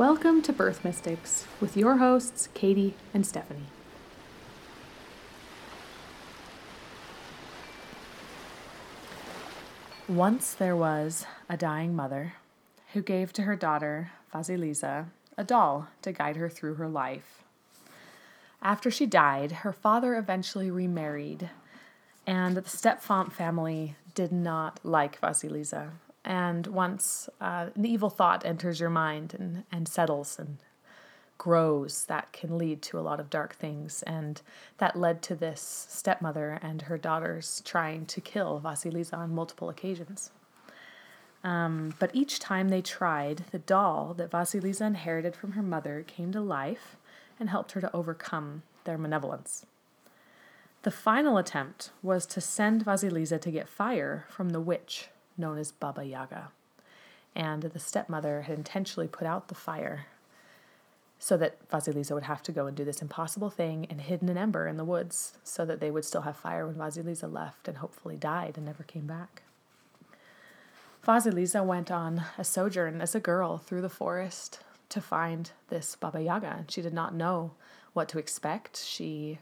Welcome to Birth Mystics with your hosts, Katie and Stephanie. Once there was a dying mother who gave to her daughter, Vasilisa, a doll to guide her through her life. After she died, her father eventually remarried, and the Stepfont family did not like Vasilisa and once uh, an evil thought enters your mind and, and settles and grows, that can lead to a lot of dark things. And that led to this stepmother and her daughters trying to kill Vasilisa on multiple occasions. Um, but each time they tried, the doll that Vasilisa inherited from her mother came to life and helped her to overcome their malevolence. The final attempt was to send Vasilisa to get fire from the witch known as Baba Yaga. And the stepmother had intentionally put out the fire so that Vasilisa would have to go and do this impossible thing and hidden an ember in the woods so that they would still have fire when Vasilisa left and hopefully died and never came back. Vasilisa went on a sojourn as a girl through the forest to find this Baba Yaga, she did not know what to expect. She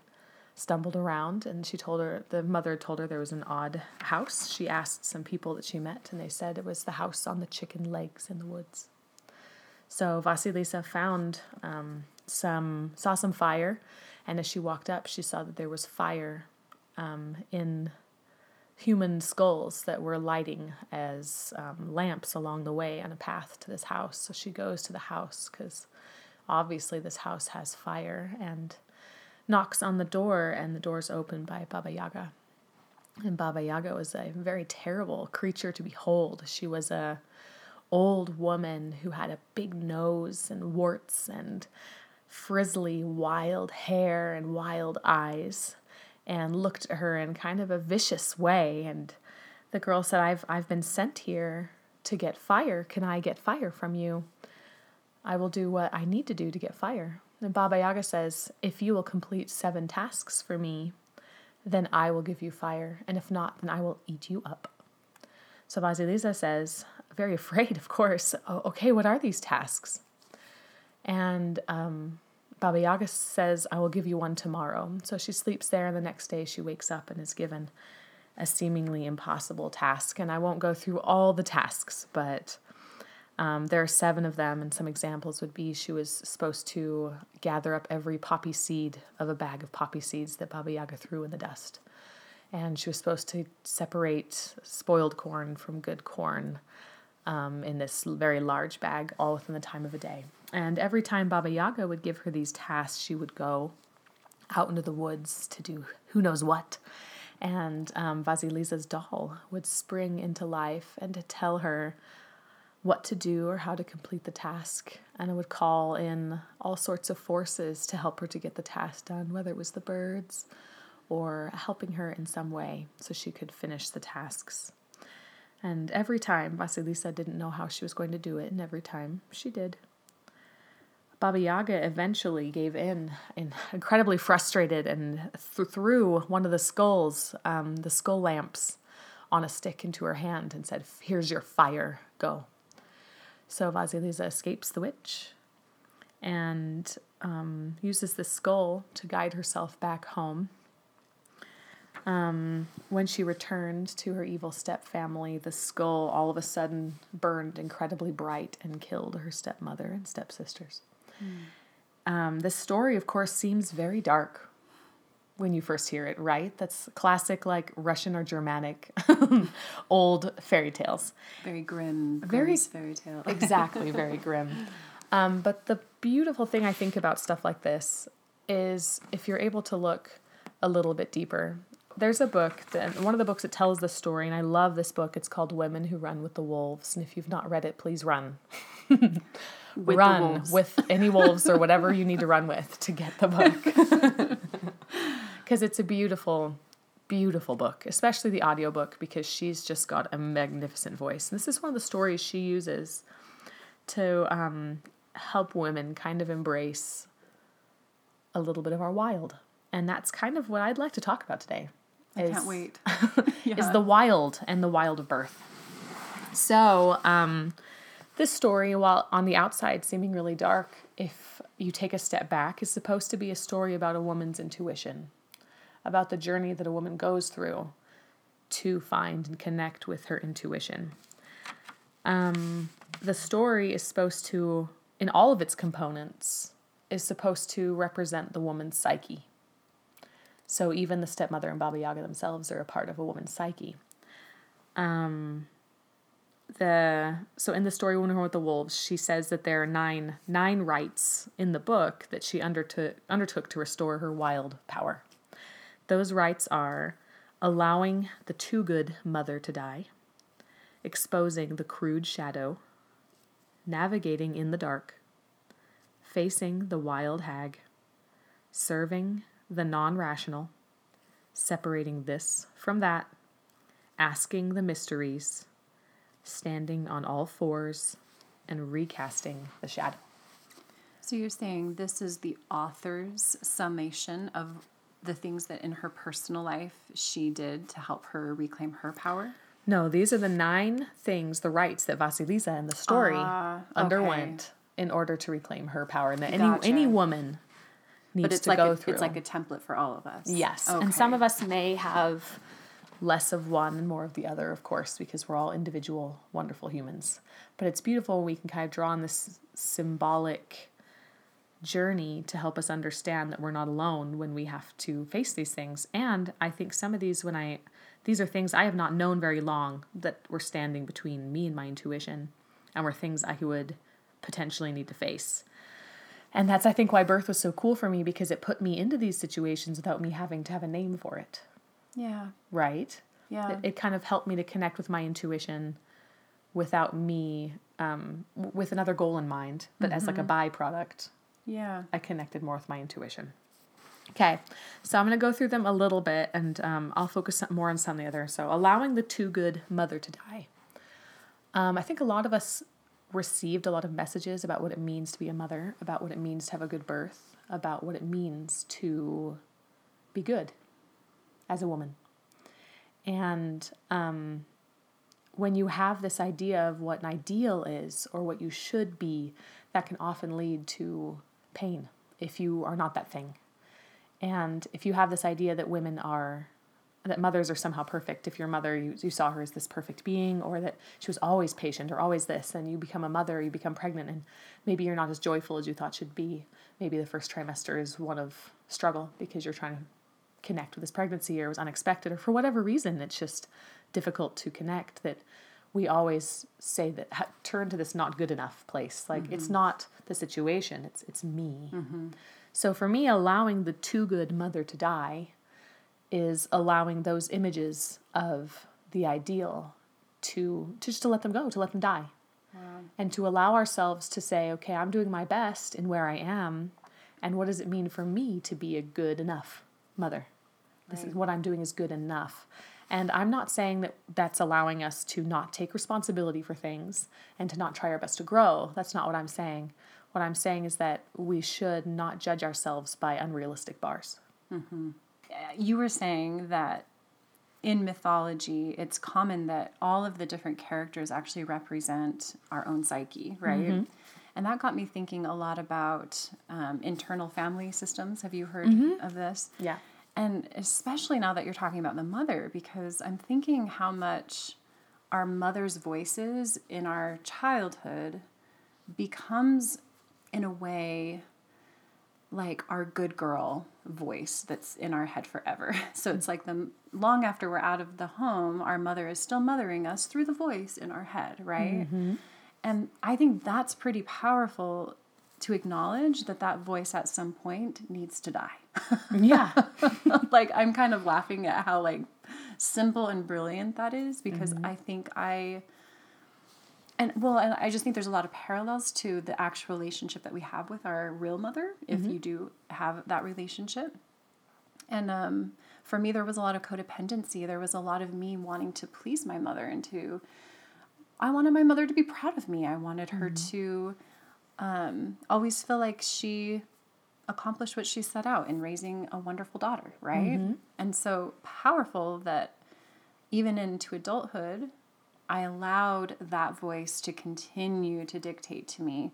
stumbled around and she told her the mother told her there was an odd house. She asked some people that she met and they said it was the house on the chicken legs in the woods. So vasilisa found um, some saw some fire and as she walked up she saw that there was fire um, in human skulls that were lighting as um, lamps along the way on a path to this house. So she goes to the house because obviously this house has fire and knocks on the door, and the door is opened by Baba Yaga. And Baba Yaga was a very terrible creature to behold. She was a old woman who had a big nose and warts and frizzly wild hair and wild eyes and looked at her in kind of a vicious way and the girl said I've I've been sent here to get fire. Can I get fire from you? I will do what I need to do to get fire. And Baba Yaga says, If you will complete seven tasks for me, then I will give you fire, and if not, then I will eat you up. So Vasilisa says, very afraid, of course, oh, okay, what are these tasks? And um, Baba Yaga says, I will give you one tomorrow. So she sleeps there, and the next day she wakes up and is given a seemingly impossible task. And I won't go through all the tasks, but um, there are seven of them, and some examples would be she was supposed to gather up every poppy seed of a bag of poppy seeds that Baba Yaga threw in the dust. And she was supposed to separate spoiled corn from good corn um, in this very large bag, all within the time of a day. And every time Baba Yaga would give her these tasks, she would go out into the woods to do who knows what. And um, Vasilisa's doll would spring into life and to tell her what to do or how to complete the task. And I would call in all sorts of forces to help her to get the task done, whether it was the birds or helping her in some way so she could finish the tasks. And every time Vasilisa didn't know how she was going to do it, and every time she did. Baba Yaga eventually gave in, in incredibly frustrated, and th- threw one of the skulls, um, the skull lamps, on a stick into her hand and said, Here's your fire, go. So Vasilisa escapes the witch and um, uses the skull to guide herself back home. Um, when she returned to her evil step family, the skull all of a sudden burned incredibly bright and killed her stepmother and stepsisters. Mm. Um, this story, of course, seems very dark when you first hear it, right? That's classic, like Russian or Germanic old fairy tales. Very grim, very fairy tale. exactly, very grim. Um, but the beautiful thing I think about stuff like this is if you're able to look a little bit deeper. There's a book, that, one of the books that tells the story, and I love this book. It's called Women Who Run with the Wolves. And if you've not read it, please run. with run with any wolves or whatever you need to run with to get the book because it's a beautiful beautiful book especially the audiobook because she's just got a magnificent voice and this is one of the stories she uses to um, help women kind of embrace a little bit of our wild and that's kind of what i'd like to talk about today is, I can't wait. yeah. Is the wild and the wild of birth. So, um, This story, while on the outside seeming really dark, if you take a step back, is supposed to be a story about a woman's intuition, about the journey that a woman goes through to find and connect with her intuition. Um, the story is supposed to, in all of its components, is supposed to represent the woman's psyche. So even the stepmother and Baba Yaga themselves are a part of a woman's psyche. Um, the so in the story Woman with the Wolves, she says that there are nine nine rites in the book that she undertook undertook to restore her wild power. Those rites are allowing the too good mother to die, exposing the crude shadow, navigating in the dark, facing the wild hag, serving the non rational, separating this from that, asking the mysteries, standing on all fours, and recasting the shadow. So you're saying this is the author's summation of the things that in her personal life she did to help her reclaim her power? No, these are the nine things, the rites that Vasilisa in the story uh, okay. underwent in order to reclaim her power, and that gotcha. any any woman needs but it's to like go a, through. It's like a template for all of us. Yes, okay. and some of us may have less of one and more of the other, of course, because we're all individual, wonderful humans. But it's beautiful when we can kind of draw on this symbolic journey to help us understand that we're not alone when we have to face these things. And I think some of these, when I these are things I have not known very long that were standing between me and my intuition and were things I would potentially need to face. And that's, I think, why birth was so cool for me because it put me into these situations without me having to have a name for it. Yeah. Right? Yeah. It, it kind of helped me to connect with my intuition without me, um, with another goal in mind, but mm-hmm. as like a mm-hmm. byproduct. Yeah. I connected more with my intuition. Okay, so I'm going to go through them a little bit and um, I'll focus more on some of the other. So, allowing the too good mother to die. Um, I think a lot of us received a lot of messages about what it means to be a mother, about what it means to have a good birth, about what it means to be good as a woman. And um, when you have this idea of what an ideal is or what you should be, that can often lead to pain if you are not that thing and if you have this idea that women are, that mothers are somehow perfect, if your mother, you, you saw her as this perfect being, or that she was always patient or always this, and you become a mother, you become pregnant, and maybe you're not as joyful as you thought should be. Maybe the first trimester is one of struggle because you're trying to connect with this pregnancy or it was unexpected, or for whatever reason, it's just difficult to connect. That we always say that ha- turn to this not good enough place. Like mm-hmm. it's not the situation, it's it's me. Mm-hmm. So for me, allowing the too good mother to die is allowing those images of the ideal to, to just to let them go, to let them die. Wow. And to allow ourselves to say, okay, I'm doing my best in where I am, and what does it mean for me to be a good enough mother? This right. is what I'm doing is good enough. And I'm not saying that that's allowing us to not take responsibility for things and to not try our best to grow. That's not what I'm saying. What I'm saying is that we should not judge ourselves by unrealistic bars. Mm-hmm. You were saying that in mythology, it's common that all of the different characters actually represent our own psyche, right? Mm-hmm. And that got me thinking a lot about um, internal family systems. Have you heard mm-hmm. of this? Yeah. And especially now that you're talking about the mother, because I'm thinking how much our mother's voices in our childhood becomes in a way like our good girl voice that's in our head forever. So it's like the long after we're out of the home, our mother is still mothering us through the voice in our head, right? Mm-hmm. And I think that's pretty powerful to acknowledge that that voice at some point needs to die. yeah. like I'm kind of laughing at how like simple and brilliant that is because mm-hmm. I think I and well i just think there's a lot of parallels to the actual relationship that we have with our real mother if mm-hmm. you do have that relationship and um, for me there was a lot of codependency there was a lot of me wanting to please my mother and to i wanted my mother to be proud of me i wanted her mm-hmm. to um, always feel like she accomplished what she set out in raising a wonderful daughter right mm-hmm. and so powerful that even into adulthood I allowed that voice to continue to dictate to me.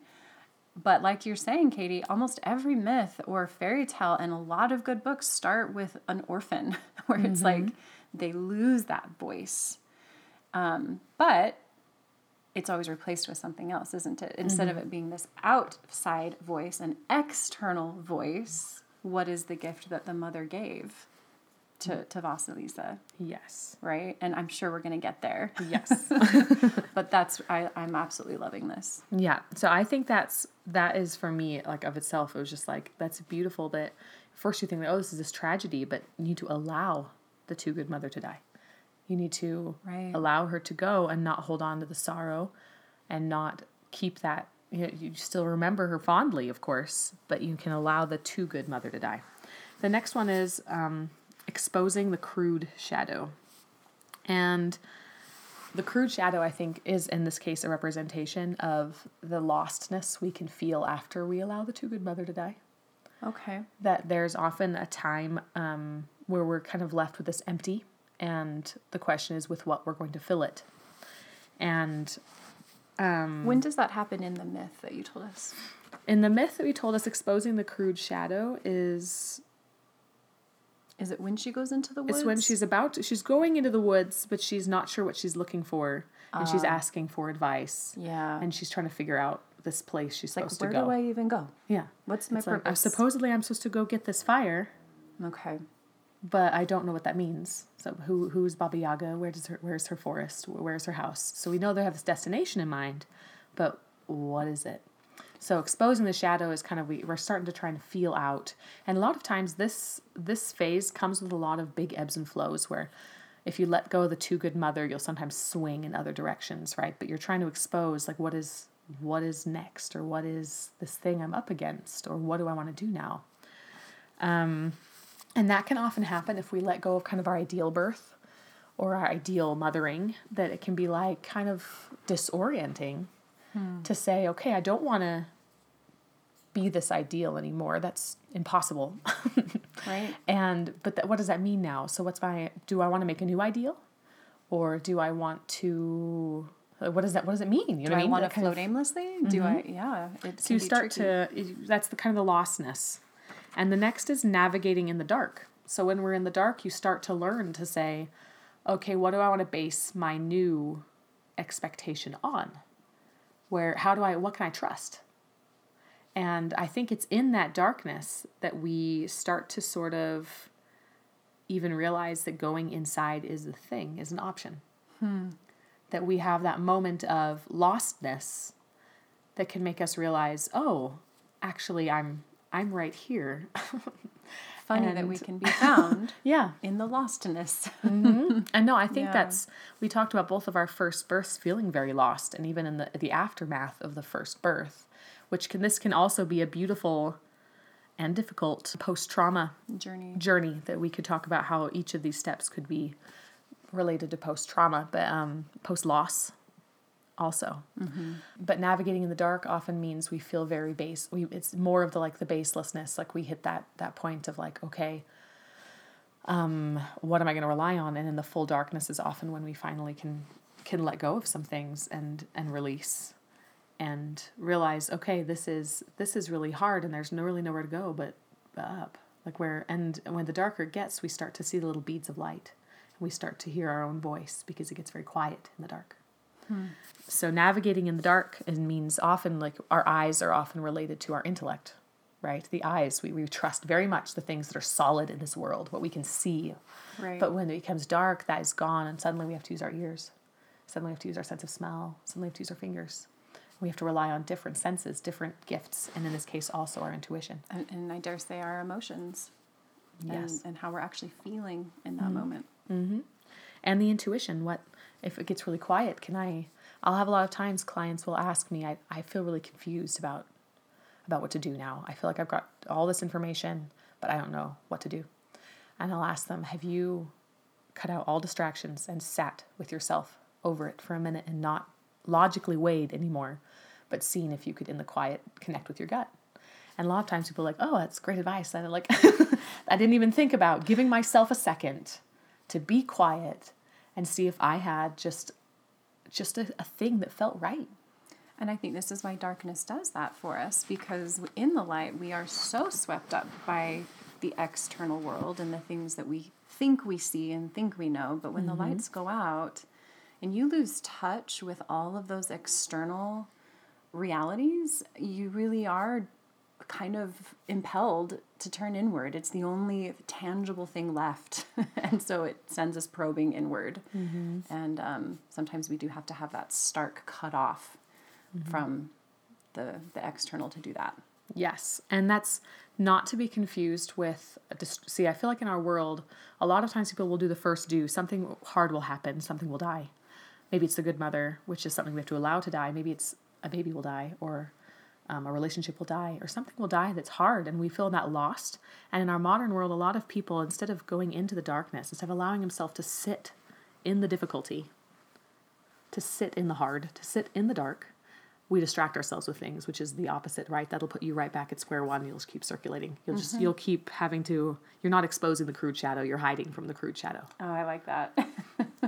But like you're saying, Katie, almost every myth or fairy tale and a lot of good books start with an orphan, where it's like they lose that voice. Um, but it's always replaced with something else, isn't it? Instead of mm-hmm. it being this outside voice, an external voice, what is the gift that the mother gave to, mm. to Vasilisa, Yes. right? And I'm sure we're going to get there. Yes. But that's, I, I'm absolutely loving this. Yeah. So I think that's that is for me like of itself. It was just like that's beautiful that first you think that oh this is this tragedy, but you need to allow the too good mother to die. You need to Right. allow her to go and not hold on to the sorrow, and not keep that. You, know, you still remember her fondly, of course, but you can allow the too good mother to die. The next one is um, exposing the crude shadow, and the crude shadow, I think, is in this case a representation of the lostness we can feel after we allow the too good mother to die. Okay. That there's often a time um, where we're kind of left with this empty, and the question is with what we're going to fill it. And When does that happen in the myth that you told us? in the myth that we told us, exposing the crude shadow is Is it when she goes into the woods? it's when she's about to, she's going into the woods, but she's not sure what she's looking for, and she's asking for advice, Yeah. and she's trying to figure out this place she's like, supposed where to go. do I even go? Yeah. What's my It's like, uh, supposedly I'm supposed to go get this fire, Okay. But I don't know what that means. So who who's Baba Yaga? Where does her where's her forest? Where's her house? So we know they have this destination in mind, but what is it? So exposing the shadow is kind of we, we're starting to try and feel out. And a lot of times this this phase comes with a lot of big ebbs and flows where if you let go of the too good mother, you'll sometimes swing in other directions, right? But you're trying to expose like what is what is next or what is this thing I'm up against or what do I want to do now? Um, and that can often happen if we let go of kind of our ideal birth or our ideal mothering, that it can be like kind of disorienting to say, okay, I don't want to be this ideal anymore. That's impossible. Right. and, but th- what does that mean now? So, what's my, do I want to make a new ideal? Or do I want to, uh, what does that, what does it mean? You Do know I mean? want to kind of- float aimlessly? Do I? Yeah. So you start tricky. to that's the kind of the lostness and the next is navigating in the dark. So when we're in the dark you start to learn to say okay what do i want to base my new expectation on? Where how do i what can i trust? And i think it's in that darkness that we start to sort of even realize that going inside is a thing is an option. Hmm. That we have that moment of lostness that can make us realize, oh, actually I'm I'm right here. Funny that we can be found yeah. in the lostness. And no, I think Yeah. that's we talked about both of our first births feeling very lost and even in the the aftermath of the first birth, which can this can also be a beautiful and difficult post-trauma Journey. journey that we could talk about how each of these steps could be related to post trauma, but um, post also. But navigating in the dark often means we feel very base. We it's more of the like the baselessness. Like we hit that that point of like okay, um, what am I going to rely on? And in the full darkness is often when we finally can can let go of some things and and release and realize okay this is this is really hard and there's no really nowhere to go but up like where and when the darker it gets we start to see the little beads of light and we start to hear our own voice because it gets very quiet in the dark so navigating in the dark it means often like our eyes are often related to our intellect right the eyes we, we trust very much the things that are solid in this world what we can see Right. but when it becomes dark that is gone and suddenly we have to use our ears suddenly we have to use our sense of smell suddenly we have to use our fingers we have to rely on different senses different gifts and in this case also our intuition and, and I dare say our emotions. Yes. And, and how we're actually feeling in that mm-hmm. moment. Mm-hmm. and the intuition what if it gets really quiet can i i'll have a lot of times clients will ask me i, I feel really confused about about what to do now. I feel like i've got all this information but i don't know what to do. And i'll ask them have you cut out all distractions and sat with yourself over it for a minute and not logically weighed anymore but seen if you could in the quiet connect with your gut? And a lot of times people are like oh that's great advice. And i'm like i didn't even think about giving myself a second to be quiet and see if I had just just a, a thing that felt right. And I think this is why darkness does that for us because in the light, we are so swept up by the external world and the things that we think we see and think we know. But when mm-hmm. the lights go out and you lose touch with all of those external realities, you really are kind of impelled to turn inward. It's the only tangible thing left. and so it sends us probing inward. Mm-hmm. And um, sometimes we do have to have that stark cut off mm-hmm. from the the external to do that. Yes, and that's not to be confused with see. I feel like in our world, a lot of times people will do the first do. Something hard will happen. Something will die. Maybe it's the good mother, which is something we have to allow to die. Maybe it's a baby will die, or um, a relationship will die, or something will die that's hard, and we feel that lost. And in our modern world, a lot of people, instead of going into the darkness, instead of allowing himself to sit in the difficulty, to sit in the hard, to sit in the dark, we distract ourselves with things, which is the opposite, right? That'll put you right back at square one. You'll just keep circulating. You'll just mm-hmm. you'll keep having to. You're not exposing the crude shadow. You're hiding from the crude shadow. Oh, I like that.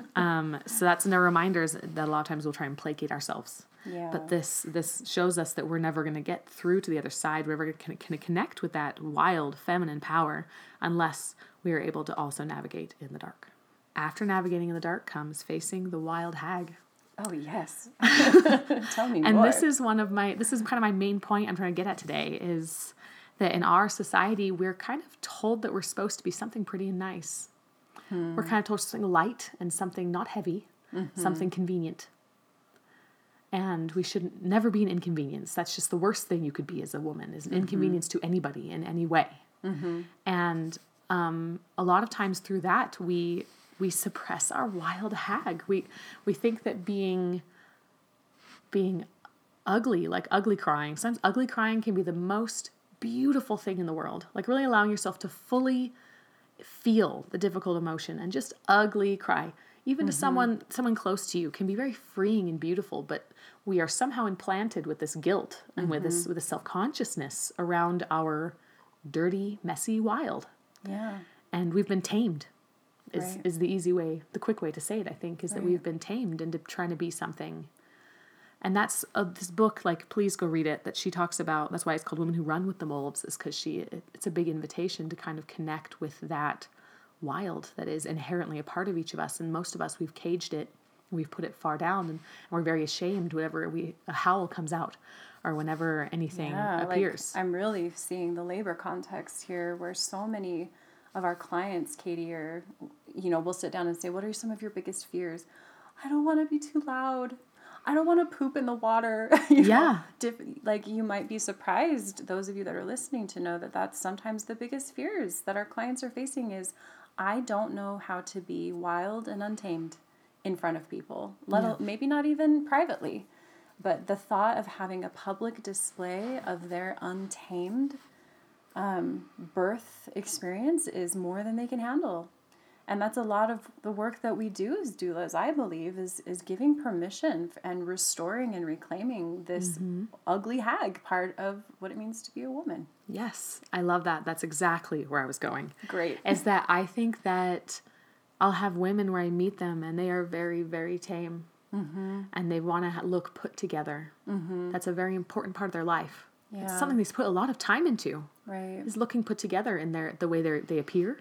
um, so that's in the reminders that a lot of times we'll try and placate ourselves. Yeah. But this this shows us that we're never going to get through to the other side. We're never going to connect with that wild feminine power unless we are able to also navigate in the dark. After navigating in the dark comes facing the wild hag Oh yes. Tell me and more. this is one of my this is kind of my main point I'm trying to get at today is that in our society we're kind of told that we're supposed to be something pretty and nice. Hmm. We're kind of told something light and something not heavy, mm-hmm. something convenient. And we should never be an inconvenience. That's just the worst thing you could be as a woman is an mm-hmm. inconvenience to anybody in any way. Mm-hmm. And um, a lot of times through that we we suppress our wild hag. We we think that being being ugly, like ugly crying, sometimes ugly crying can be the most beautiful thing in the world. Like really allowing yourself to fully feel the difficult emotion and just ugly cry. Even mm-hmm. to someone someone close to you can be very freeing and beautiful, but we are somehow implanted with this guilt and mm-hmm. with this mm-hmm. with this self-consciousness around our dirty, messy wild. Yeah. And we've been tamed is right. is the easy way, the quick way to say it. I think is right. that we've been tamed into trying to be something. And that's uh, this book. Like, please go read it. That she talks about. That's why it's called "Women Who Run with the Wolves." Is because she. It, it's a big invitation to kind of connect with that wild that is inherently a part of each of us. And most of us, we've caged it. We've put it far down, and we're very ashamed whenever we a howl comes out, or whenever anything yeah, appears. Like I'm really seeing the labor context here, where so many of our clients, Katie, or you know, we'll sit down and say, "What are some of your biggest fears?" I don't want to be too loud. I don't want to poop in the water. know, yeah. Diff, like you might be surprised, those of you that are listening, to know that that's sometimes the biggest fears that our clients are facing is, I don't know how to be wild and untamed in front of people. Let yeah. maybe not even privately, but the thought of having a public display of their untamed um, birth experience is more than they can handle. And that's a lot of the work that we do as doulas, I believe, is, is giving permission and restoring and reclaiming this mm-hmm. ugly hag part of what it means to be a woman. Yes, I love that. That's exactly where I was going. Great. Is that I think that I'll have women where I meet them and they are very, very tame. Mm-hmm. And they want to look put together. Mm-hmm. That's a very important part of their life. Yeah. It's something they put a lot of time into. Right. Is looking put together in their the way they they appear,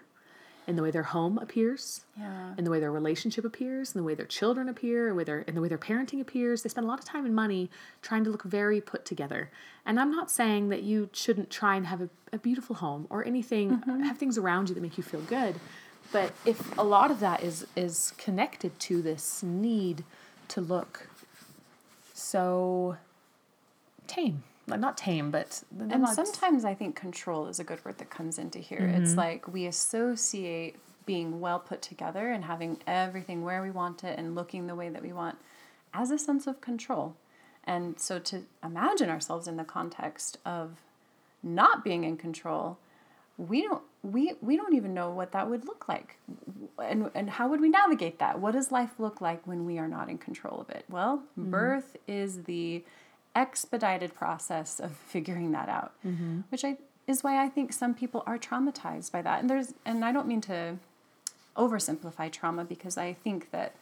in the way their home appears, yeah. in the way their relationship appears, in the way their children appear, in, their, in the way their parenting appears. They spend a lot of time and money trying to look very put together. And I'm not saying that you shouldn't try and have a, a beautiful home or anything, mm-hmm. have things around you that make you feel good. But if a lot of that is is connected to this need to look so tame not tame, but and not... sometimes I think control is a good word that comes into here. Mm-hmm. It's like we associate being well put together and having everything where we want it and looking the way that we want as a sense of control. And so to imagine ourselves in the context of not being in control, we don't we we don't even know what that would look like. And and how would we navigate that? What does life look like when we are not in control of it? Well, mm-hmm. birth is the expedited process of figuring that out, mm-hmm. which I is why I think some people are traumatized by that. And there's and I don't mean to oversimplify trauma because I think that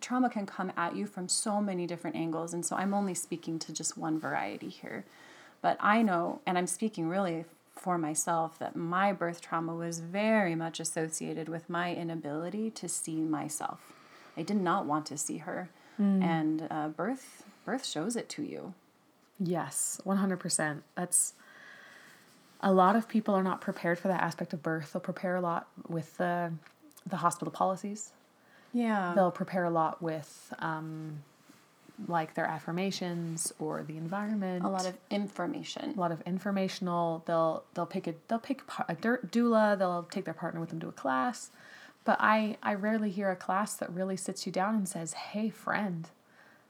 trauma can come at you from so many different angles. And so I'm only speaking to just one variety here. But I know, and I'm speaking really for myself, that my birth trauma was very much associated with my inability to see myself. I did not want to see her. Mm. And uh, birth birth shows it to you. Yes, 100%. That's a lot of people are not prepared for that aspect of birth. They'll prepare a lot with the the hospital policies. Yeah. They'll prepare a lot with um, like their affirmations or the environment. A lot of information. A lot of informational. They'll they'll pick a they'll pick a doula. They'll take their partner with them to a class. But I I rarely hear a class that really sits you down and says, "Hey, friend,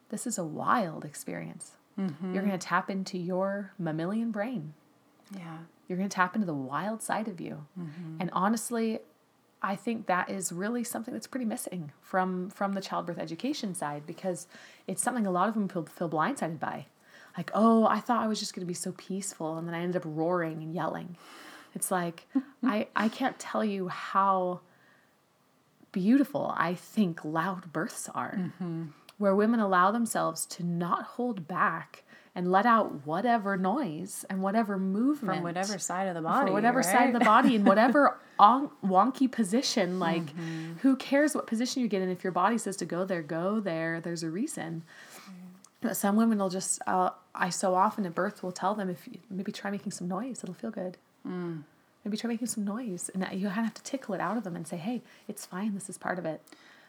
this is a wild experience. Mm-hmm. You're going to tap into your mammalian brain. Yeah. You're going to tap into the wild side of you. Mm-hmm. And honestly, I think that is really something that's pretty missing from from the childbirth education side because it's something a lot of them feel, feel blindsided by. Like, oh, I thought I was just going to be so peaceful, and then I ended up roaring and yelling. It's like I I can't tell you how beautiful I think loud births are. Mm-hmm where women allow themselves to not hold back and let out whatever noise and whatever movement from whatever side of the body, from whatever right? side of the body, in whatever on, wonky position. Like, mm-hmm. who cares what position you get in? If your body says to go there, go there. There's a reason. But some women will just. Uh, I so often at birth will tell them if you, maybe try making some noise, it'll feel good. Mm. Maybe try making some noise, and you kind of have to tickle it out of them and say, "Hey, it's fine. This is part of it."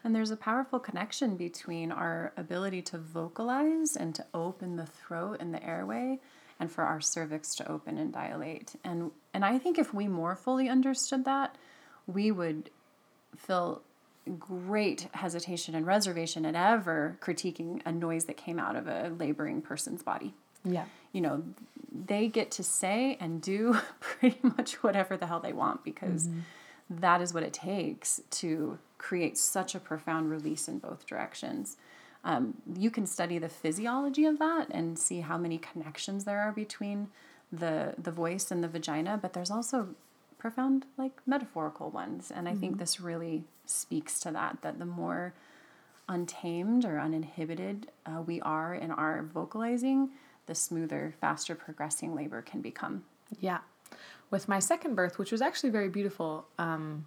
And there's a powerful connection between our ability to vocalize and to open the throat and the airway and for our cervix to open and dilate. And and I think if we more fully understood that, we would feel great hesitation and reservation at ever critiquing a noise that came out of a laboring person's body. Yeah. You know, they get to say and do pretty much whatever the hell they want because mm-hmm. That is what it takes to create such a profound release in both directions. Um, you can study the physiology of that and see how many connections there are between the the voice and the vagina, but there's also profound like metaphorical ones, and I mm-hmm. think this really speaks to that. That the more untamed or uninhibited uh, we are in our vocalizing, the smoother, faster progressing labor can become. Yeah. With my second birth, which was actually very beautiful, um,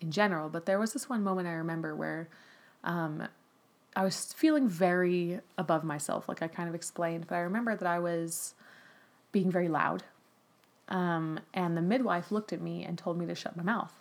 in general, but there was this one moment I remember where um, I was feeling very above myself, like I kind of explained, but I remember that I was being very loud. Um, and the midwife looked at me and told me to shut my mouth.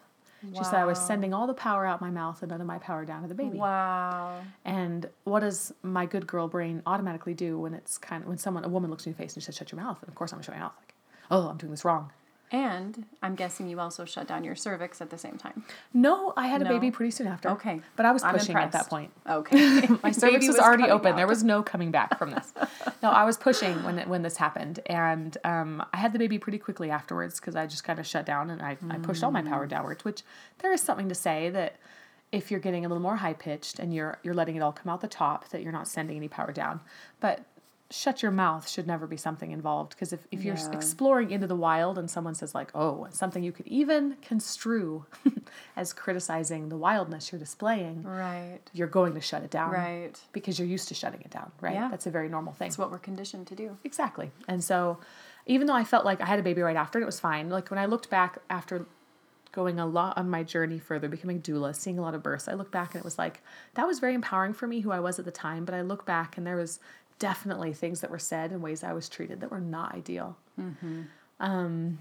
Wow. She said I was sending all the power out my mouth and none of my power down to the baby. Wow. And what does my good girl brain automatically do when it's kind of when someone a woman looks in your face and she says shut your mouth? And of course I'm gonna shut my mouth like, oh, I'm doing this wrong. And I'm guessing you also shut down your cervix at the same time. No, I had a baby pretty soon after. Okay. But I was pushing at that point. Okay. My cervix was, was already open. Out. There was no coming back from this. no, I was pushing when when this happened. And um, I had the baby pretty quickly afterwards because I just kind of shut down and I, mm. I pushed all my power downwards, which there is something to say that if you're getting a little more high pitched and you're you're letting it all come out the top that you're not sending any power down but shut your mouth should never be something involved because if, if you're exploring into the wild and someone says like oh something you could even construe as criticizing the wildness you're displaying right. you're going to shut it down right. because you're used to shutting it down right? Yeah. that's a very normal thing. It's what we're conditioned to do. Exactly. And so even though i felt like i had a baby right after and it was fine. Like when i looked back after going a lot on my journey further, becoming doula, seeing a lot of births, I look back and it was like that was very empowering for me who I was at the time. But I look back and there was definitely things that were said and ways I was treated that were not ideal. Mm-hmm. Um,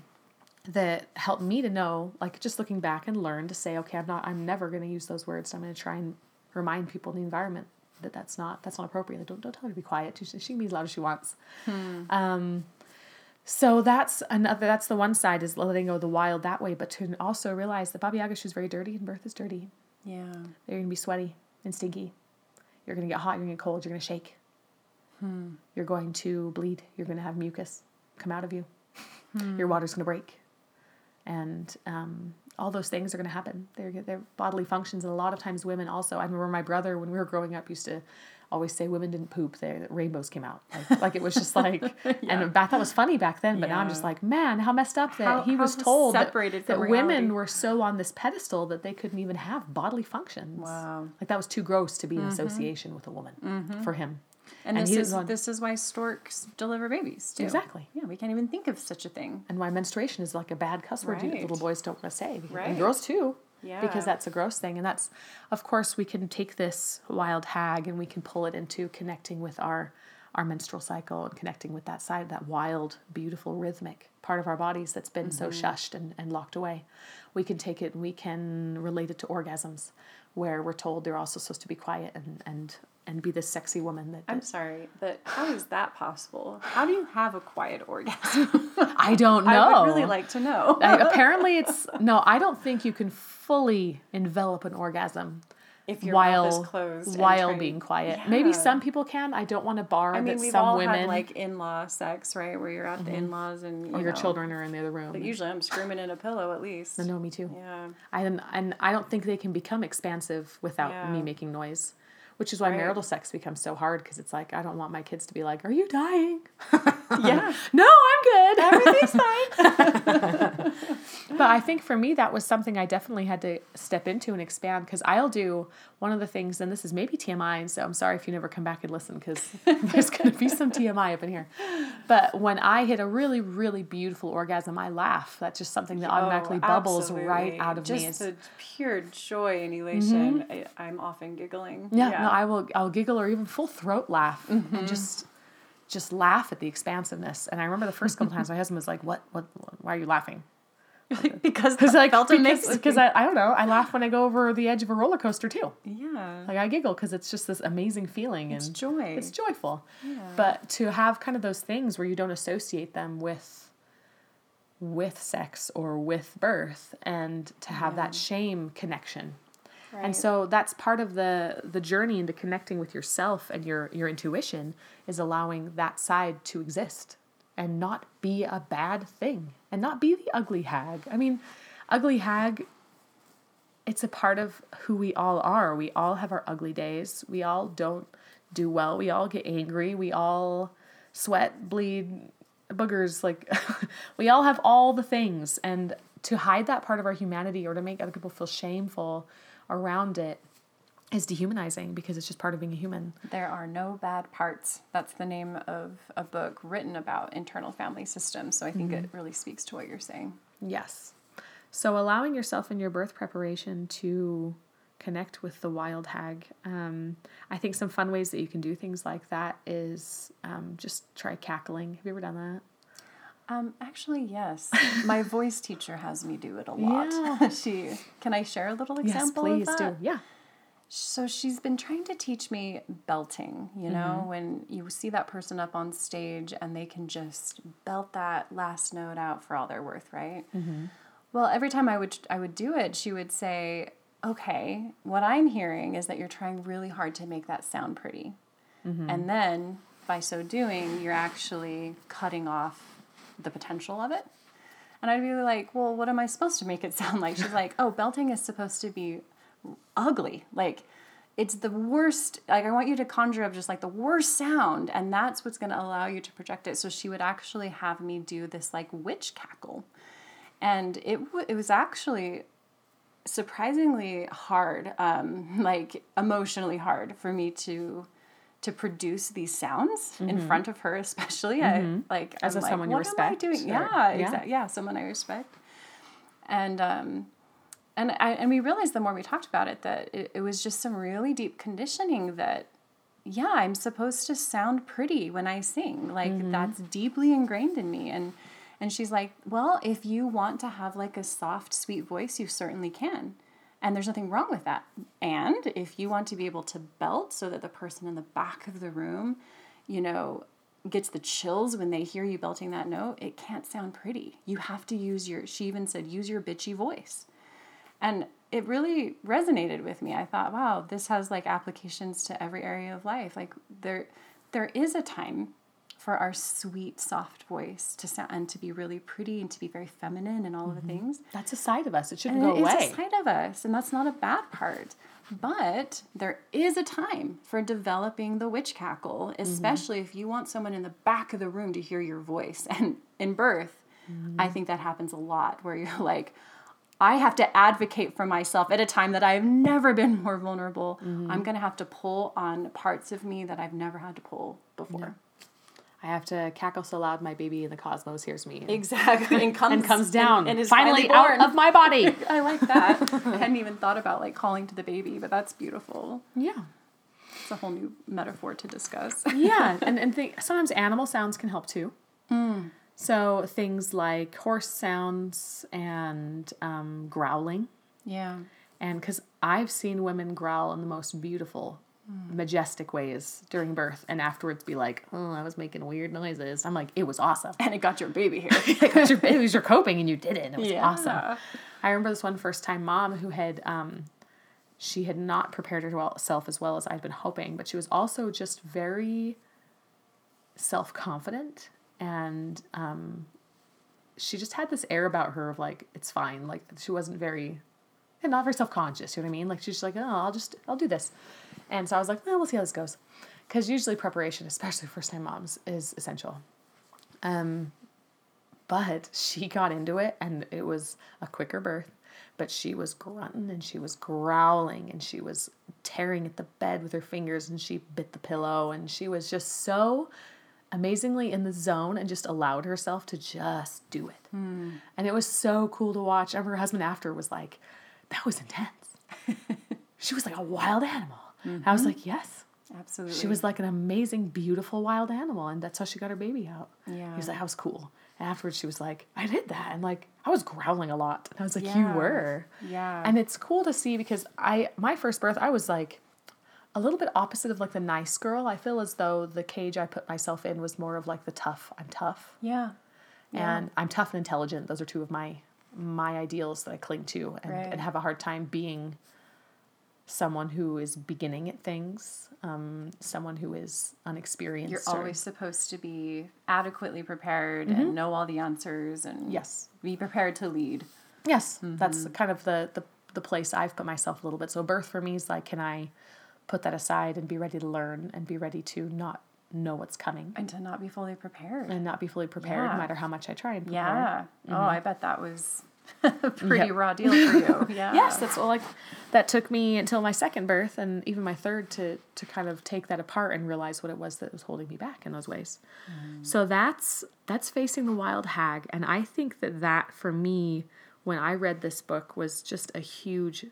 that helped me to know, like just looking back and learn to say, okay, I'm not, I'm never going to use those words. I'm going to try and remind people in the environment that that's not, that's not appropriate. Don't, don't tell her to be quiet. She, she can be as loud as she wants. Hmm. Um, so that's another, that's the one side is letting go of the wild that way, but to also realize that Baba Yaga, she's very dirty and birth is dirty. Yeah. You're going to be sweaty and stinky. You're going to get hot. You're going to get cold. You're going to shake. Hmm. You're going to bleed. You're going to have mucus come out of you. Hmm. Your water's going to break. And um, all those things are going to happen. They're, they're bodily functions. And a lot of times women also, I remember my brother, when we were growing up, used to always say women didn't poop. Their rainbows came out. Like, like it was just like, yeah. and back, that was funny back then. But yeah. now I'm just like, man, how messed up that how, he was told that, that women were so on this pedestal that they couldn't even have bodily functions. Wow. Like that was too gross to be in mm-hmm. association with a woman mm-hmm. for him. And, and this is want... this is why storks deliver babies too. Exactly. Yeah, we can't even think of such a thing. And why menstruation is like a bad cuss word right. little boys don't want to say. Right. And girls too. Yeah. Because that's a gross thing. And that's, of course, we can take this wild hag and we can pull it into connecting with our our menstrual cycle and connecting with that side, that wild, beautiful, rhythmic part of our bodies that's been mm-hmm. so shushed and, and locked away. We can take it and we can relate it to orgasms, where we're told they're also supposed to be quiet and, and and be this sexy woman that, that I'm sorry, but how is that possible? How do you have a quiet orgasm? I don't know. I would really like to know. I, apparently it's no, I don't think you can fully envelop an orgasm if your while, mouth is closed while being quiet. Yeah. Maybe some people can. I don't want to bar I mean, that we've some all women had like in-law sex, right? Where you're at mm-hmm. the in-laws and you or your know, children are in the other room. But usually I'm screaming in a pillow at least. No, me too. Yeah. I and I don't think they can become expansive without yeah. me making noise which is why right. marital sex becomes so hard because it's like I don't want my kids to be like, "Are you dying?" yeah. no, I'm good. Everything's fine. but I think for me that was something I definitely had to step into and expand because I'll do one of the things, and this is maybe TMI, and so I'm sorry if you never come back and listen because there's going to be some TMI up in here. But when I hit a really, really beautiful orgasm, I laugh. That's just something that oh, automatically bubbles absolutely. right out of just me. Just the pure joy and elation. Mm-hmm. I, am often giggling. Yeah, yeah, no, I will. I'll giggle or even full throat laugh mm-hmm. and just just laugh at the expansiveness. And I remember the first couple times my husband was like, "What? What? Why are you laughing?" because because like because, because I, I don't know I laugh when I go over the edge of a roller coaster too. Yeah, like I giggle because it's just this amazing feeling it's and joy. It's joyful. Yeah. But to have kind of those things where you don't associate them with with sex or with birth, and to have yeah. that shame connection. Right. And so that's part of the the journey into connecting with yourself and your your intuition is allowing that side to exist and not be a bad thing and not be the ugly hag. I mean, ugly hag, it's a part of who we all are. We all have our ugly days. We all don't do well. We all get angry. We all sweat, bleed, boogers. Like, we all have all the things. And to hide that part of our humanity or to make other people feel shameful around it is dehumanizing because it's just part of being a human. There are no bad parts. That's the name of a book written about internal family systems. So I think mm-hmm. it really speaks to what you're saying. Yes. So allowing yourself in your birth preparation to connect with the wild hag. Um, I think some fun ways that you can do things like that is um, just try cackling. Have you ever done that? Um, actually, yes. My voice teacher has me do it a lot. Yeah. she can I share a little example? Yes, please do. Yeah. So she's been trying to teach me belting, you know, mm-hmm. when you see that person up on stage and they can just belt that last note out for all they're worth, right? Mm-hmm. Well, every time I would I would do it, she would say, "Okay, what I'm hearing is that you're trying really hard to make that sound pretty." Mm-hmm. And then by so doing, you're actually cutting off the potential of it. And I'd be like, "Well, what am I supposed to make it sound like?" She's like, "Oh, belting is supposed to be ugly. Like it's the worst. Like I want you to conjure up just like the worst sound, and that's what's going to allow you to project it. So she would actually have me do this like witch cackle, and it w- it was actually surprisingly hard, um, like emotionally hard for me to to produce these sounds mm-hmm. in front of her, especially. Mm-hmm. I like as I'm a like, someone you respect. Am I doing? Yeah, yeah, exactly. Yeah, someone I respect, and um, and I, and we realized the more we talked about it that it, it was just some really deep conditioning that yeah i'm supposed to sound pretty when i sing. Like mm-hmm. that's deeply ingrained in me. And and she's like well if you want to have like a soft sweet voice you certainly can. And there's nothing wrong with that. And if you want to be able to belt so that the person in the back of the room you know gets the chills when they hear you belting that note it can't sound pretty. You have to use your she even said use your bitchy voice and it really resonated with me. I thought, wow, this has like applications to every area of life. Like there there is a time for our sweet, soft voice to sound and to be really pretty and to be very feminine and all of the mm-hmm. things. That's a side of us. It shouldn't And go it away. a side of us, and that's not a bad part. But there is a time for developing the witch cackle, mm-hmm. especially if you want someone in the back of the room to hear your voice. And in birth, I mm-hmm. think that happens a lot where you're like, I have to advocate for myself at a time that I've never been more vulnerable. I'm going to have to pull on parts of me that I've never had to pull before. I have to cackle so loud my baby in the cosmos hears me. Exactly. And comes, and comes down and, is finally, finally, out of my body. I like that. I hadn't even thought about like calling to the baby, but that's beautiful. yeah. It's a whole new metaphor to discuss. yeah, and and think, sometimes animal sounds can help too. Mm. So things like horse sounds and um, growling, Yeah. and because I've seen women growl in the most beautiful, Mm. majestic ways during birth, and afterwards be like, "Oh, I was making weird noises." I'm like, "It was awesome." And it got your baby here. Because your, it was your coping, and you did it. And it was Yeah. awesome. I remember this one first time mom who had um, she had not prepared herself as well as I'd been hoping, but she was also just very self confident and um, she just had this air about her of like it's fine. Like she wasn't very and not very self conscious. You know what I mean? Like she's just like, oh, I'll just I'll do this. And so I was like, well, we'll see how this goes, because usually preparation, especially first time moms, is essential. Um, but she got into it and it was a quicker birth but she was grunting and she was growling and she was tearing at the bed with her fingers and she bit the pillow and she was just so amazingly in the zone and just allowed herself to just do it hmm. and it was so cool to watch and her husband after was like that was intense she was like a wild animal i was mm-hmm. like yes Absolutely. she was like an amazing, beautiful wild animal, and that's how she got her baby out. Yeah. He was like, "That was cool." And afterwards, she was like, "I did that," and like I was growling a lot, and I was like, "You were." Yeah. And it's cool to see because I my first birth, I was like a little bit opposite of like the nice girl. I feel as though the cage I put myself in was more of like the tough. I'm tough, yeah. Yeah. and I'm tough and intelligent. Those are two of my my ideals that I cling to and, Right. and have a hard time being someone who is beginning at things, um, someone who is unexperienced. You're or- always supposed to be adequately prepared and know all the answers and Yes. be prepared to lead. Yes, that's kind of the, the the place I've put myself a little bit. So birth for me is like, can I put that aside and be ready to learn and be ready to not know what's coming And to not be fully prepared. and not be fully prepared Yeah. no matter how much I try and prepare. yeah. Oh, Mm-hmm. I bet that was a pretty Yep. raw deal for you. Yeah. Yes, that's well, like that took me until my second birth and even my third to to kind of take that apart and realize what it was that was holding me back in those ways. So that's that's facing the wild hag, and I think that that for me, when I read this book, was just a huge,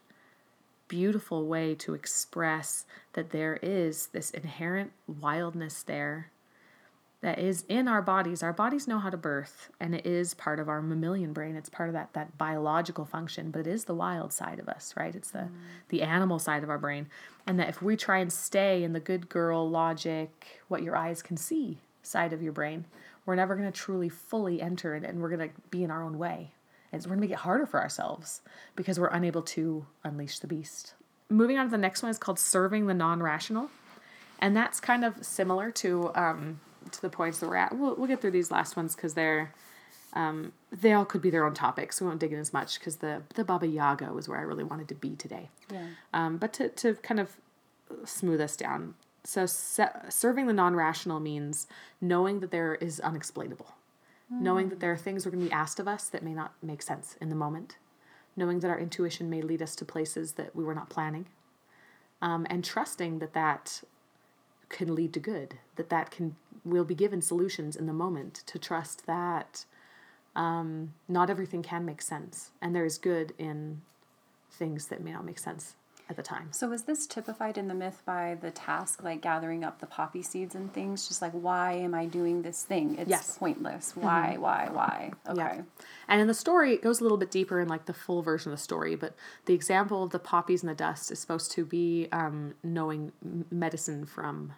beautiful way to express that there is this inherent wildness there that is in our bodies. Our bodies know how to birth, and it is part of our mammalian brain. It's part of that that biological function, but it is the wild side of us, right? It's the mm. the animal side of our brain, and that if we try and stay in the good girl logic, what your eyes can see side of your brain, we're never going to truly fully enter it, and we're going to be in our own way. And we're going to make it harder for ourselves because we're unable to unleash the beast. Moving on to the next one is called serving the non-rational and that's kind of similar to um, to the points that we're at. We'll, we'll get through these last ones because they're um, they all could be their own topics. We won't dig in as much because the the Baba Yaga was where I really wanted to be today. Yeah. Um, but to to kind of smooth us down, so se- serving the non-rational means knowing that there is unexplainable, knowing that there are things we're going to be asked of us that may not make sense in the moment, knowing that our intuition may lead us to places that we were not planning, um, and trusting that that can lead to good that that can we'll be given solutions in the moment to trust that um, not everything can make sense. And there is good in things that may not make sense at the time So was this typified in the myth by the task, like gathering up the poppy seeds and things? Just like, why am I doing this thing? It's Yes. pointless. Why, why, why? Okay. Yeah. And in the story, it goes a little bit deeper in like the full version of the story. But the example of the poppies and the dust is supposed to be um, knowing medicine from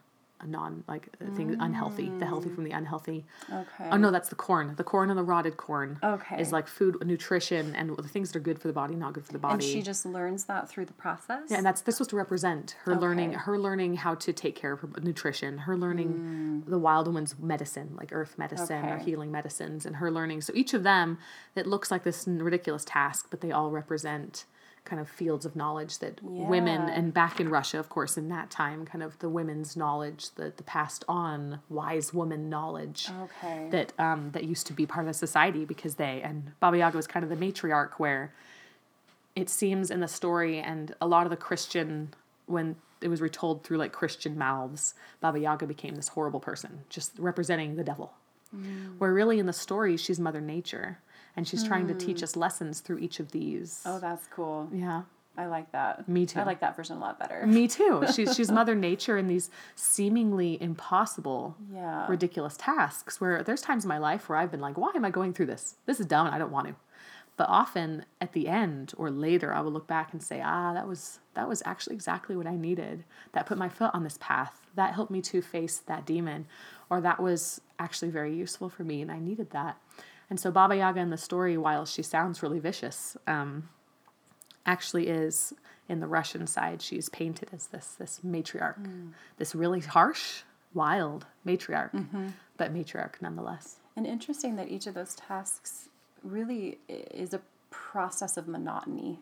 non like things unhealthy, the healthy mm. from the unhealthy. Okay. Oh no, that's the corn. The corn and the rotted corn. Okay. Is like food, nutrition, and the things that are good for the body, not good for the body. and she just learns that through the process. Yeah, and that's this was to represent her learning her learning how to take care of her nutrition, her learning mm. the wild woman's medicine, like earth medicine or healing medicines, and her learning. So each of them, it looks like this ridiculous task, but they all represent kind of fields of knowledge that women and back in Russia, of course, in that time, kind of the women's knowledge, the the passed on wise woman knowledge Okay. that um, that used to be part of the society because they and Baba Yaga was kind of the matriarch where it seems in the story and a lot of the Christian when it was retold through like Christian mouths, Baba Yaga became this horrible person, just representing the devil. Where really in the story she's Mother Nature and she's trying to teach us lessons through each of these. oh, that's cool. yeah. I like that. Me too. I like that version a lot better. Me too. She's she's Mother Nature in these seemingly impossible, Yeah. ridiculous tasks. Where there's times in my life where I've been like, "Why am I going through this? This is dumb, and I don't want to." But often at the end or later, I will look back and say, "Ah, that was that was actually exactly what I needed. That put my foot on this path. That helped me to face that demon, or that was actually very useful for me, and I needed that." And so Baba Yaga in the story, while she sounds really vicious, um, actually is in the Russian side. She's painted as this this matriarch, mm. this really harsh, wild matriarch, mm-hmm. but matriarch nonetheless. And interesting that each of those tasks really is a process of monotony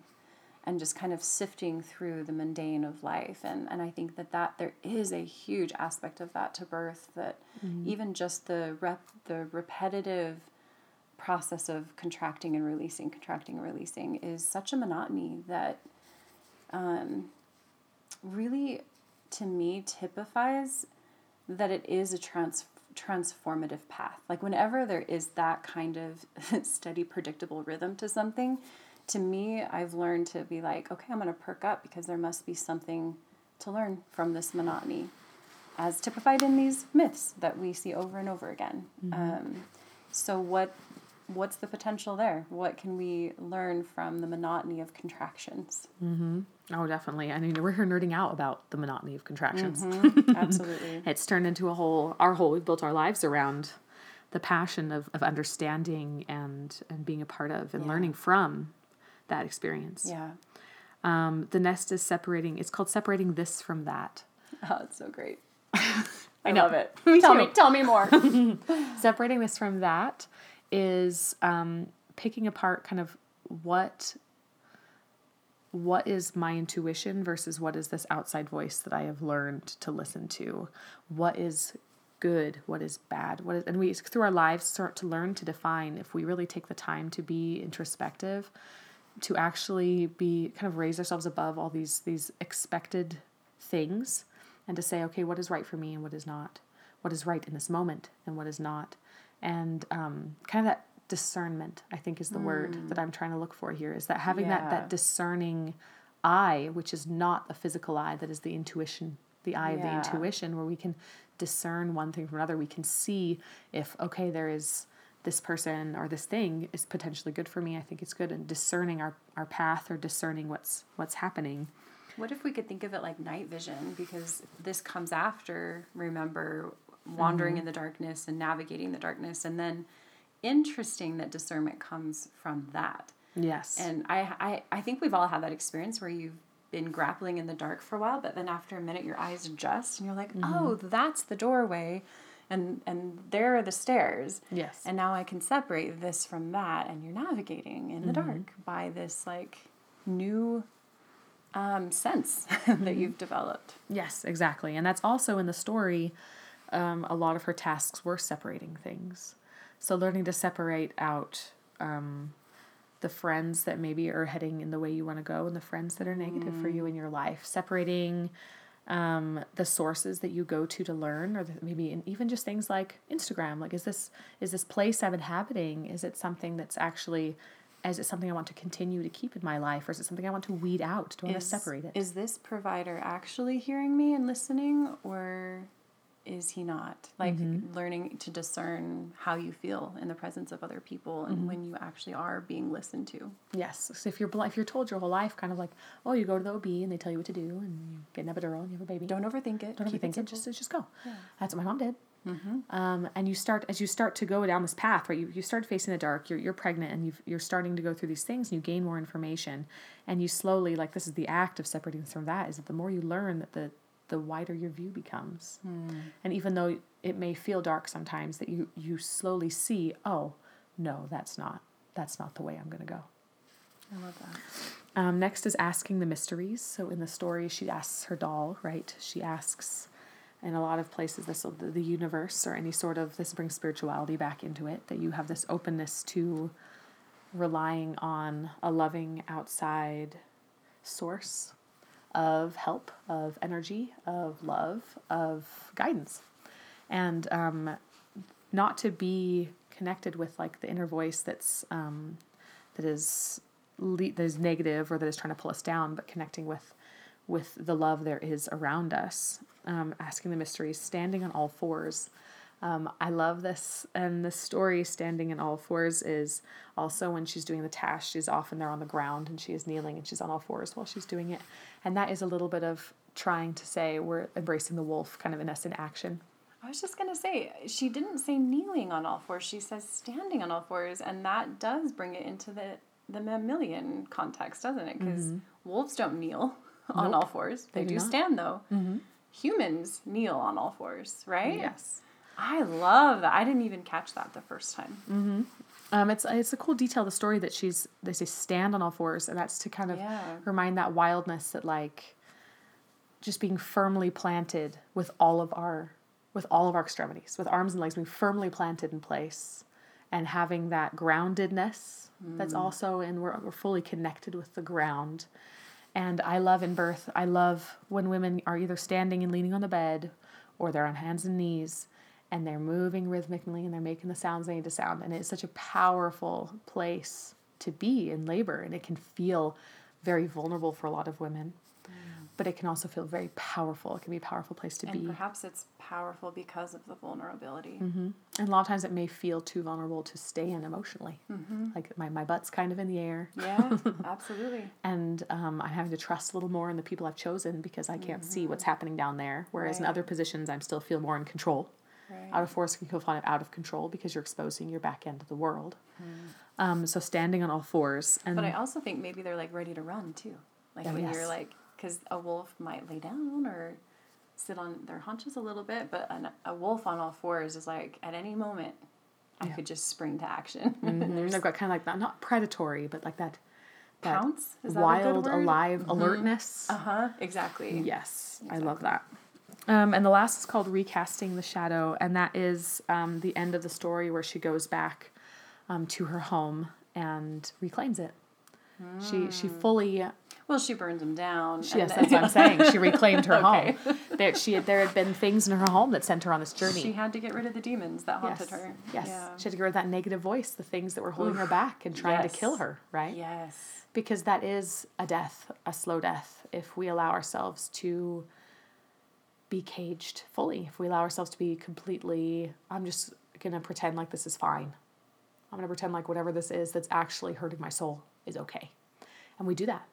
and just kind of sifting through the mundane of life. And, and I think that, that there is a huge aspect of that to birth that mm-hmm. even just the rep, the repetitive process of contracting and releasing, contracting and releasing is such a monotony that um, really, to me, typifies that it is a trans- transformative path. Like whenever there is that kind of steady, predictable rhythm to something, to me, I've learned to be like, okay, I'm going to perk up because there must be something to learn from this monotony, as typified in these myths that we see over and over again. Um, so what what's the potential there? What can we learn from the monotony of contractions? Oh, definitely. I mean, we're here nerding out about the monotony of contractions. Absolutely. It's turned into a whole, our whole, we've built our lives around the passion of, of understanding and, and being a part of and Yeah. learning from that experience. Yeah. Um, the nest is separating, it's called separating this from that. Oh, it's so great. I know. love it. Me tell too. me, tell me more. separating this from that is um, picking apart kind of what what is my intuition versus what is this outside voice that I have learned to listen to? What is good? What is bad? What is and we through our lives start to learn to define if we really take the time to be introspective, to actually be kind of raise ourselves above all these these expected things and to say, okay, what is right for me and what is not? What is right in this moment and what is not? And um, kind of that discernment, I think, is the word that I'm trying to look for here. Is that having that Yeah. that discerning eye, which is not a physical eye, that is the intuition, the eye of the intuition, where we can discern one thing from another. We can see if okay, there is this person or this thing is potentially good for me. I think it's good, and discerning our, our path or discerning what's what's happening. what if we could think of it like night vision? Because this comes after, remember, wandering mm-hmm. in the darkness and navigating the darkness. And then interesting that discernment comes from that. Yes. And I, I, I think we've all had that experience where you've been grappling in the dark for a while, but then after a minute your eyes adjust and you're like, mm-hmm. oh, that's the doorway and and there are the stairs. Yes. And now I can separate this from that and you're navigating in the mm-hmm. dark by this like new um, sense that you've developed. Yes, exactly. And that's also in the story. Um, a lot of her tasks were separating things. So learning to separate out um, the friends that maybe are heading in the way you want to go and the friends that are negative for you in your life. Separating um, the sources that you go to to learn, or maybe and even just things like Instagram. Like, is this is this place I'm inhabiting? Is it something that's actually is it something I want to continue to keep in my life, or is it something I want to weed out? Do I want to separate it? Is this provider actually hearing me and listening, or is he not? Like mm-hmm. learning to discern how you feel in the presence of other people and mm-hmm. when you actually are being listened to. Yes. So if you're if you're told your whole life, kind of like, oh, you go to the OB and they tell you what to do, and you get an epidural and you have a baby. Don't overthink it. Don't Keep overthink it. Just just go. That's what my mom did. Mm-hmm. Um, and you start as you start to go down this path, right? You, you start facing the dark. You're you're pregnant, and you've, you're starting to go through these things, and you gain more information, and you slowly like this is the act of separating this from that. Is that the more you learn, that the the wider your view becomes, and even though it may feel dark sometimes, that you you slowly see, oh, no, that's not that's not the way I'm going to go. I love that. Um, next is asking the mysteries. So in the story, she asks her doll, right? She asks, in a lot of places, this the universe or any sort of this brings spirituality back into it. That you have this openness to relying on a loving outside source of help, of energy, of love, of guidance, and um, not to be connected with like the inner voice that's um, that is le- that is negative or that is trying to pull us down, but connecting with with the love there is around us. Um, asking the mysteries, standing on all fours. Um, I love this, and the story standing in all fours is also when she's doing the task. She's often there on the ground and she is kneeling and she's on all fours while she's doing it, and that is a little bit of trying to say we're embracing the wolf, kind of in us in action. I was just gonna say she didn't say kneeling on all fours. She says standing on all fours, and that does bring it into the the mammalian context, doesn't it? Because wolves don't kneel on all fours. They, do do not. stand though. Humans kneel on all fours, right? Yes. I love that. I didn't even catch that the first time. Um, it's it's a cool detail of the story that she's they say stand on all fours, and that's to kind of Yeah. remind that wildness that like just being firmly planted with all of our with all of our extremities, with arms and legs being firmly planted in place, and having that groundedness that's also and we're we're fully connected with the ground. And I love in birth, I love when women are either standing and leaning on the bed or they're on hands and knees and they're moving rhythmically and they're making the sounds they need to sound. And it's such a powerful place to be in labor. And it can feel very vulnerable for a lot of women, mm. but it can also feel very powerful. It can be a powerful place to And be. perhaps it's powerful because of the vulnerability. Mm-hmm. And a lot of times it may feel too vulnerable to stay in emotionally. Mm-hmm. Like my, my butt's kind of in the air. Yeah, absolutely. and um, I'm having to trust a little more in the people I've chosen because I can't see mm-hmm. what's happening down there. Whereas in other positions, I'm still feel more in control. Right. Out of force can feel kind of out of control because you're exposing your back end to the world. Um, so standing on all fours, and But I also think maybe they're like ready to run too. Like Oh, when yes. you're like, because a wolf might lay down or sit on their haunches a little bit, but an, a wolf on all fours is like at any moment, I could just spring to action. Mhm, they've got kind of like that, not predatory, but like that, that Pounce? Is that a wild, good word? alive alertness. Uh huh. Exactly. Yes, I love that. Um, and the last is called Recasting the Shadow, and that is um, the end of the story where she goes back um, to her home and reclaims it. She she fully Well, she burns them down. and yes, that's what I'm saying. She reclaimed her Okay. home. There she had, there had been things in her home that sent her on this journey. She had to get rid of the demons that haunted yes, her. yes. Yeah. She had to get rid of that negative voice, the things that were holding her back and trying Yes. to kill her. Right Yes. because that is a death, a slow death, if we allow ourselves to be caged fully, if we allow ourselves to be completely, I'm just going to pretend like this is fine. I'm going to pretend like whatever this is that's actually hurting my soul is okay. And we do that.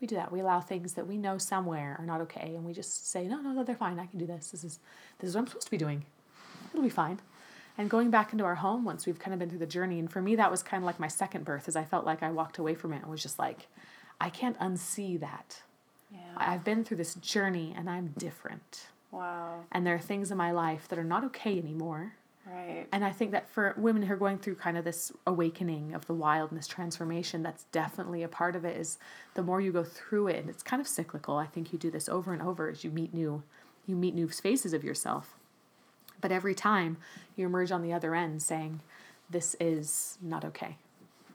We do that. We allow things that we know somewhere are not okay, and we just say, no, no, no, they're fine. I can do this. This is, this is what I'm supposed to be doing. It'll be fine. And going back into our home once we've kind of been through the journey, and for me, that was kind of like my second birth, as I felt like I walked away from it and was just like, I can't unsee that. Yeah. I've been through this journey and I'm different. Wow. And there are things in my life that are not okay anymore. Right. And I think that for women who are going through kind of this awakening of the wild and this transformation, that's definitely a part of it. Is the more you go through it, and it's kind of cyclical. I think you do this over and over as you meet new, you meet new phases of yourself. But every time you emerge on the other end saying, "This is not okay,"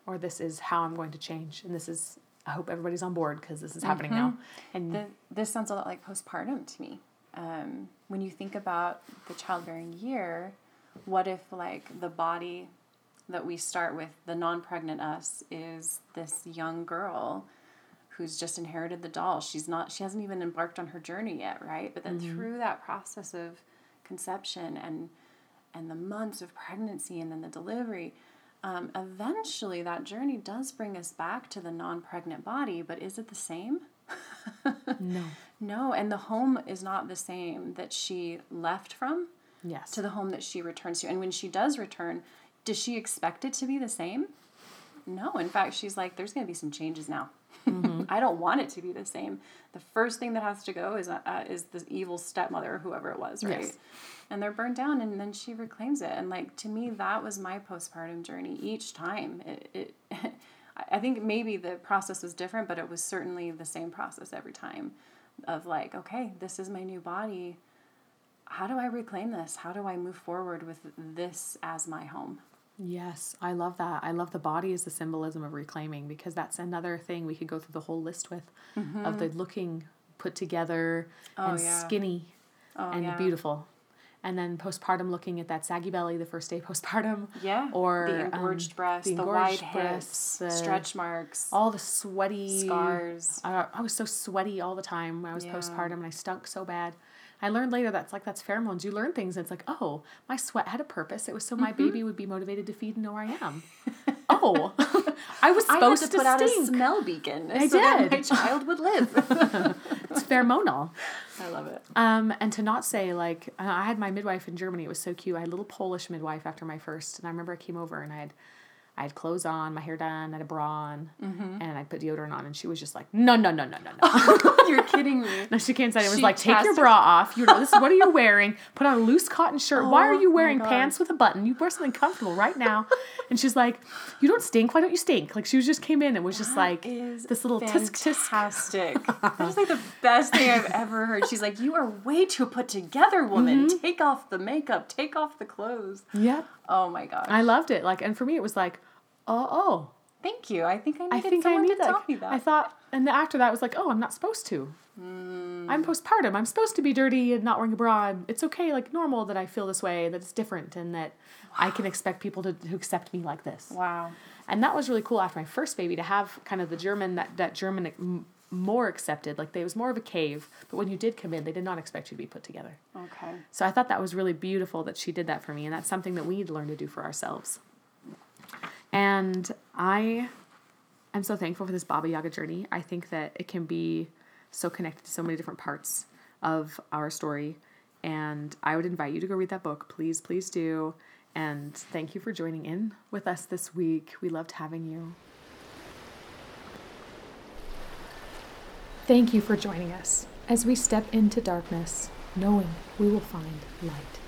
or "This is how I'm going to change," and this is. I hope everybody's on board because this is happening now. And The, this sounds a lot like postpartum to me. Um, when you think about the childbearing year, what if like the body that we start with, the non-pregnant us, is this young girl who's just inherited the doll. She's not. She hasn't even embarked on her journey yet, right? But then through that process of conception and and the months of pregnancy and then the delivery um, eventually that journey does bring us back to the non-pregnant body but is it the same? No. No and the home is not the same that she left from yes. to the home that she returns to. And when she does return does she expect it to be the same? No. In fact she's like there's going to be some changes now. I don't want it to be the same the first thing that has to go is uh, is the evil stepmother or whoever it was right yes. and they're burned down and then she reclaims it and like to me that was my postpartum journey each time it, it I think maybe the process was different, but it was certainly the same process every time of like, okay, this is my new body. How do I reclaim this? How do I move forward with this as my home? Yes, I love that. I love the body as the symbolism of reclaiming because that's another thing we could go through the whole list with mm-hmm. of the looking put together oh, and yeah. skinny oh, and yeah. beautiful and then postpartum looking at that saggy belly the first day postpartum. Yeah. Or the engorged um, breast, the, engorged the wide breasts, hips, the, stretch marks, all the sweaty scars. Uh, I was so sweaty all the time when I was yeah. postpartum, and I stunk so bad. I learned later that's like that's pheromones. You learn things, and it's like, oh, my sweat had a purpose. It was so my mm-hmm. baby would be motivated to feed and know where I am. oh, I was supposed I to, to, put out a smell beacon I so did. my child would live. it's pheromonal. I love it. Um, and to not say like I had my midwife in Germany. It was so cute. I had a little Polish midwife after my first, and I remember I came over and I had I had clothes on, my hair done, I had a bra on, mm-hmm. and I put deodorant on, and she was just like, "No, no, no, no, no, no." You're kidding me. no, she came inside it. was like, "Take your bra off. You know this is what are you wearing? Put on a loose cotton shirt. Oh, Why are you wearing pants with a button? You wear something comfortable right now." and she's like, "You don't stink. Why don't you stink?" Like she was just came in and was just that like this little tisk tisk. Fantastic. was like the best thing I've ever heard. She's like, "You are way too put together, woman. Mm-hmm. Take off the makeup. Take off the clothes." Yep. Oh my gosh. I loved it. Like, and for me, it was like oh, oh. Thank you. I think I needed I think someone I need to that. tell me that. I thought, and after that was like, oh, I'm not supposed to. Mm. I'm postpartum. I'm supposed to be dirty and not wearing a bra. It's okay, like normal that I feel this way, that it's different, and that wow. I can expect people to, to accept me like this. Wow. And that was really cool after my first baby to have kind of the German, that, that German more accepted. Like, they was more of a cave, but when you did come in, they did not expect you to be put together. Okay. So I thought that was really beautiful that she did that for me, and that's something that we need to learn to do for ourselves. And I am so thankful for this Baba Yaga journey. I think that it can be so connected to so many different parts of our story. And I would invite you to go read that book. Please, please do. And thank you for joining in with us this week. We loved having you. Thank you for joining us as we step into darkness, knowing we will find light.